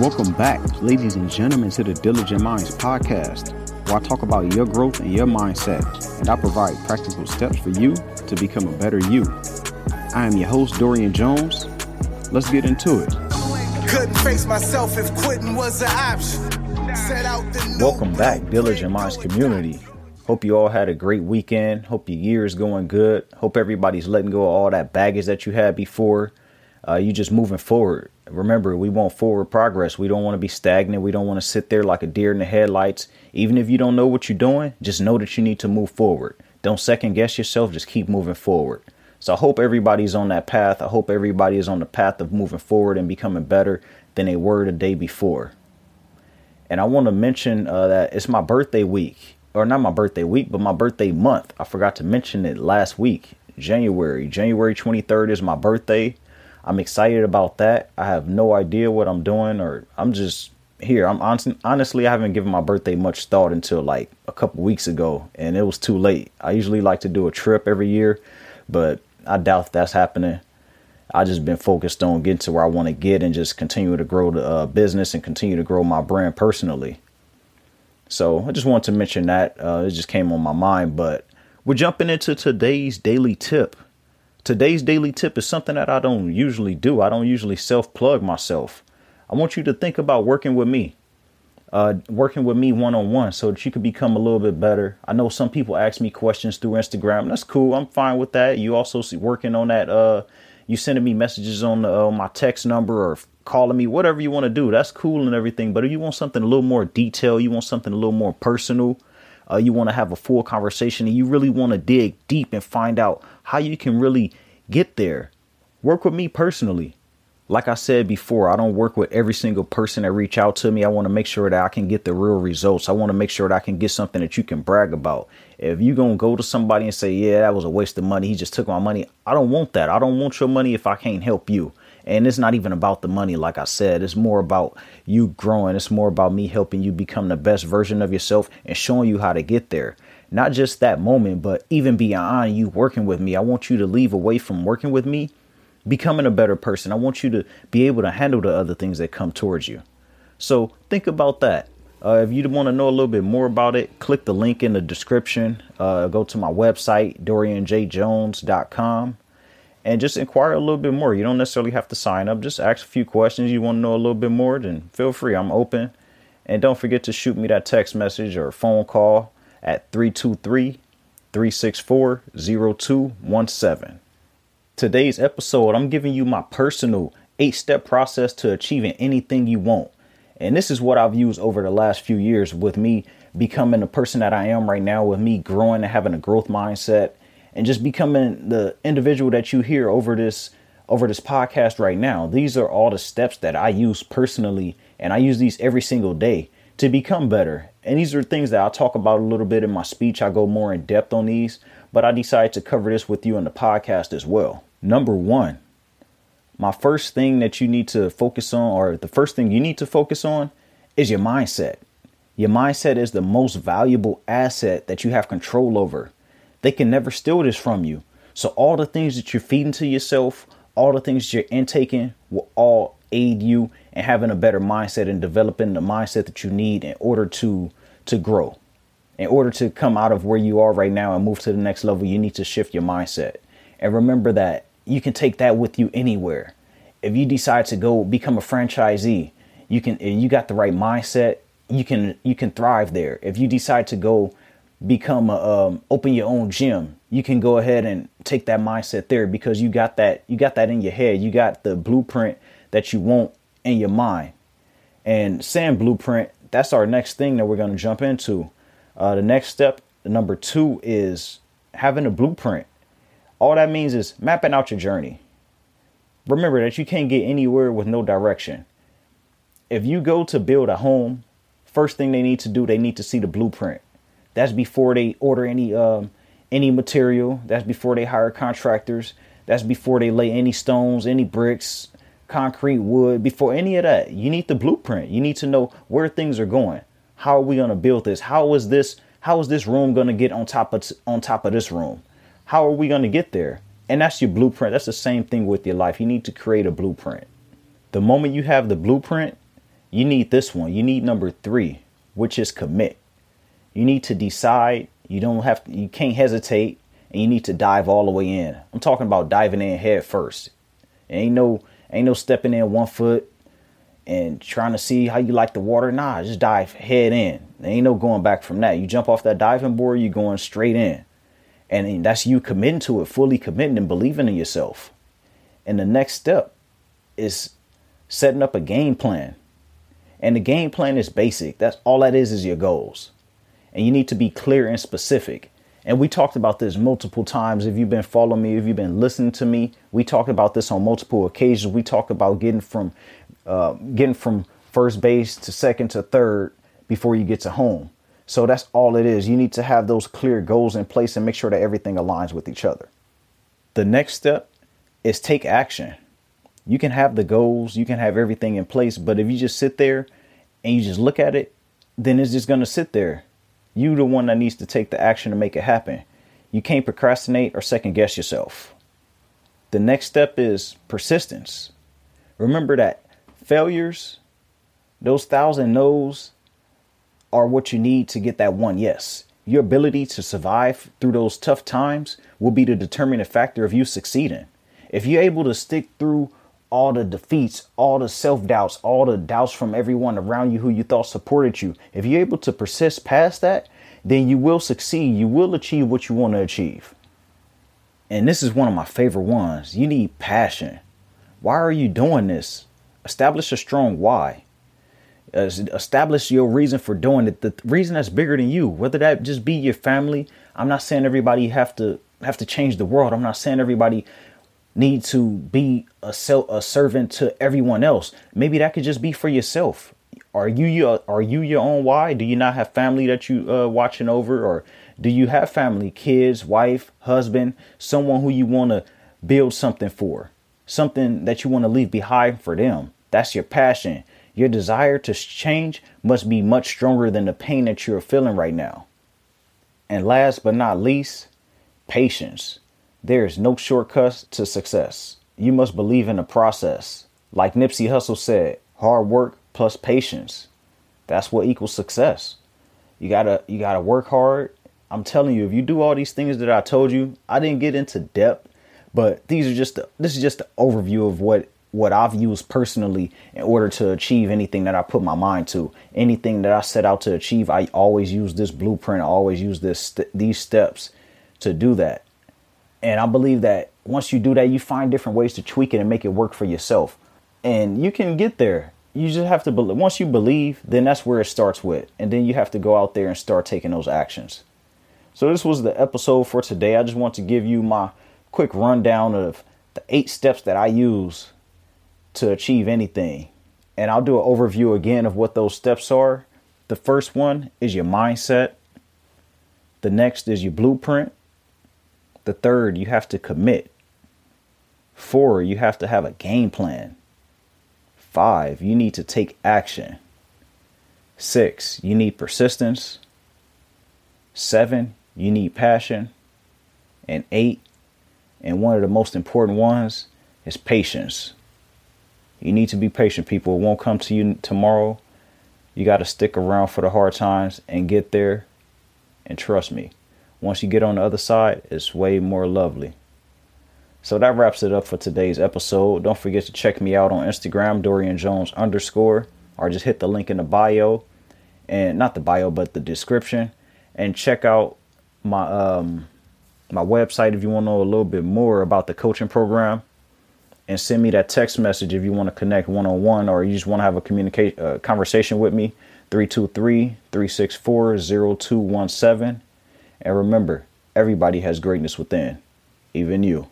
Welcome back, ladies and gentlemen, to the Diligent Minds podcast, where I talk about your growth and your mindset, and I provide practical steps for you to become a better you. I am your host, Dorian Jones. Let's get into it. Couldn't face myself if quitting was an option. Welcome back, Diligent Minds community. Hope you all had a great weekend. Hope your year is going good. Hope everybody's letting go of all that baggage that you had before. Uh, you just moving forward remember, we want forward progress. We don't want to be stagnant. We don't want to sit there like a deer in the headlights. Even if you don't know what you're doing, just know that you need to move forward. Don't second guess yourself. Just keep moving forward. So I hope everybody's on that path. I hope everybody is on the path of moving forward and becoming better than they were the day before. And I want to mention uh, that it's my birthday week, or not my birthday week, but my birthday month. I forgot to mention it last week, January. January 23rd is my birthday. I'm excited about that. I have no idea what I'm doing, or I'm just here. I'm honestly, I haven't given my birthday much thought until like a couple weeks ago, and it was too late. I usually like to do a trip every year, but I doubt that's happening. I just been focused on getting to where I want to get and just continue to grow the uh, business and continue to grow my brand personally. So I just want to mention that. Uh, it just came on my mind, but we're jumping into today's daily tip. Today's daily tip is something that I don't usually do. I don't usually self plug myself. I want you to think about working with me, uh, working with me one on one so that you can become a little bit better. I know some people ask me questions through Instagram. That's cool. I'm fine with that. You also see working on that. Uh, you sending me messages on uh, my text number or calling me, whatever you want to do. That's cool and everything. But if you want something a little more detailed, you want something a little more personal, uh, you want to have a full conversation and you really want to dig deep and find out how you can really get there, work with me personally. Like I said before, I don't work with every single person that reach out to me. I want to make sure that I can get the real results. I want to make sure that I can get something that you can brag about. If you're going to go to somebody and say, "Yeah, that was a waste of money. He just took my money." I don't want that. I don't want your money if I can't help you. And it's not even about the money, like I said. It's more about you growing. It's more about me helping you become the best version of yourself and showing you how to get there. Not just that moment, but even beyond you working with me. I want you to leave away from working with me becoming a better person. I want you to be able to handle the other things that come towards you. So think about that. Uh, if you want to know a little bit more about it, click the link in the description. Uh, go to my website, dorianjjones.com and just inquire a little bit more. You don't necessarily have to sign up. Just ask a few questions. You want to know a little bit more, then feel free. I'm open. And don't forget to shoot me that text message or phone call at 323 364 0217. Today's episode, I'm giving you my personal eight step process to achieving anything you want. And this is what I've used over the last few years with me becoming the person that I am right now, with me growing and having a growth mindset and just becoming the individual that you hear over this over this podcast right now. These are all the steps that I use personally and I use these every single day to become better. And these are things that I'll talk about a little bit in my speech. I go more in depth on these, but I decided to cover this with you in the podcast as well. Number 1, my first thing that you need to focus on or the first thing you need to focus on is your mindset. Your mindset is the most valuable asset that you have control over. They can never steal this from you. So all the things that you're feeding to yourself, all the things you're intaking will all aid you in having a better mindset and developing the mindset that you need in order to to grow. In order to come out of where you are right now and move to the next level, you need to shift your mindset. And remember that you can take that with you anywhere. If you decide to go become a franchisee, you can you got the right mindset, you can you can thrive there. If you decide to go become a um, open your own gym you can go ahead and take that mindset there because you got that you got that in your head. You got the blueprint that you want in your mind. And saying blueprint that's our next thing that we're going to jump into. Uh, the next step number two is having a blueprint. All that means is mapping out your journey. Remember that you can't get anywhere with no direction. If you go to build a home first thing they need to do they need to see the blueprint that's before they order any um, any material. That's before they hire contractors. That's before they lay any stones, any bricks, concrete, wood. Before any of that, you need the blueprint. You need to know where things are going. How are we going to build this? How is this? How is this room going to get on top of on top of this room? How are we going to get there? And that's your blueprint. That's the same thing with your life. You need to create a blueprint. The moment you have the blueprint, you need this one. You need number three, which is commit. You need to decide. You don't have to, you can't hesitate and you need to dive all the way in. I'm talking about diving in head first. Ain't no ain't no stepping in one foot and trying to see how you like the water. Nah, just dive head in. There ain't no going back from that. You jump off that diving board, you're going straight in. And that's you committing to it, fully committing and believing in yourself. And the next step is setting up a game plan. And the game plan is basic. That's all that is is your goals. And you need to be clear and specific. And we talked about this multiple times. If you've been following me, if you've been listening to me, we talked about this on multiple occasions. We talked about getting from uh, getting from first base to second to third before you get to home. So that's all it is. You need to have those clear goals in place and make sure that everything aligns with each other. The next step is take action. You can have the goals, you can have everything in place, but if you just sit there and you just look at it, then it's just going to sit there. You the one that needs to take the action to make it happen. You can't procrastinate or second guess yourself. The next step is persistence. Remember that failures, those thousand no's, are what you need to get that one yes. Your ability to survive through those tough times will be the determining factor of you succeeding. If you're able to stick through all the defeats, all the self doubts, all the doubts from everyone around you who you thought supported you, if you're able to persist past that, then you will succeed. You will achieve what you want to achieve. And this is one of my favorite ones. You need passion. Why are you doing this? Establish a strong why. Establish your reason for doing it. The reason that's bigger than you, whether that just be your family. I'm not saying everybody have to have to change the world. I'm not saying everybody need to be a self, a servant to everyone else. Maybe that could just be for yourself. Are you your are you your own why? Do you not have family that you uh, watching over, or do you have family, kids, wife, husband, someone who you want to build something for, something that you want to leave behind for them? That's your passion. Your desire to change must be much stronger than the pain that you're feeling right now. And last but not least, patience. There is no shortcut to success. You must believe in the process. Like Nipsey Hussle said, hard work plus patience. That's what equals success. You gotta you gotta work hard. I'm telling you, if you do all these things that I told you, I didn't get into depth, but these are just the, this is just the overview of what what I've used personally in order to achieve anything that I put my mind to. Anything that I set out to achieve, I always use this blueprint. I always use this these steps to do that. And I believe that once you do that, you find different ways to tweak it and make it work for yourself. And you can get there. You just have to believe. Once you believe, then that's where it starts with. And then you have to go out there and start taking those actions. So this was the episode for today. I just want to give you my quick rundown of the eight steps that I use to achieve anything. And I'll do an overview again of what those steps are. The first one is your mindset. The next is your blueprint. The third, you have to commit. Four, you have to have a game plan. Five, you need to take action. Six, you need persistence. Seven, you need passion. And eight, and one of the most important ones is patience. You need to be patient, people. It won't come to you tomorrow. You got to stick around for the hard times and get there. And trust me, once you get on the other side, it's way more lovely. So that wraps it up for today's episode. Don't forget to check me out on Instagram, Dorian Jones underscore, or just hit the link in the bio, and not the bio, but the description, and check out my um my website if you want to know a little bit more about the coaching program, and send me that text message if you want to connect one on one, or you just want to have a communicate uh, conversation with me. 323 364 0217 and remember, everybody has greatness within, even you.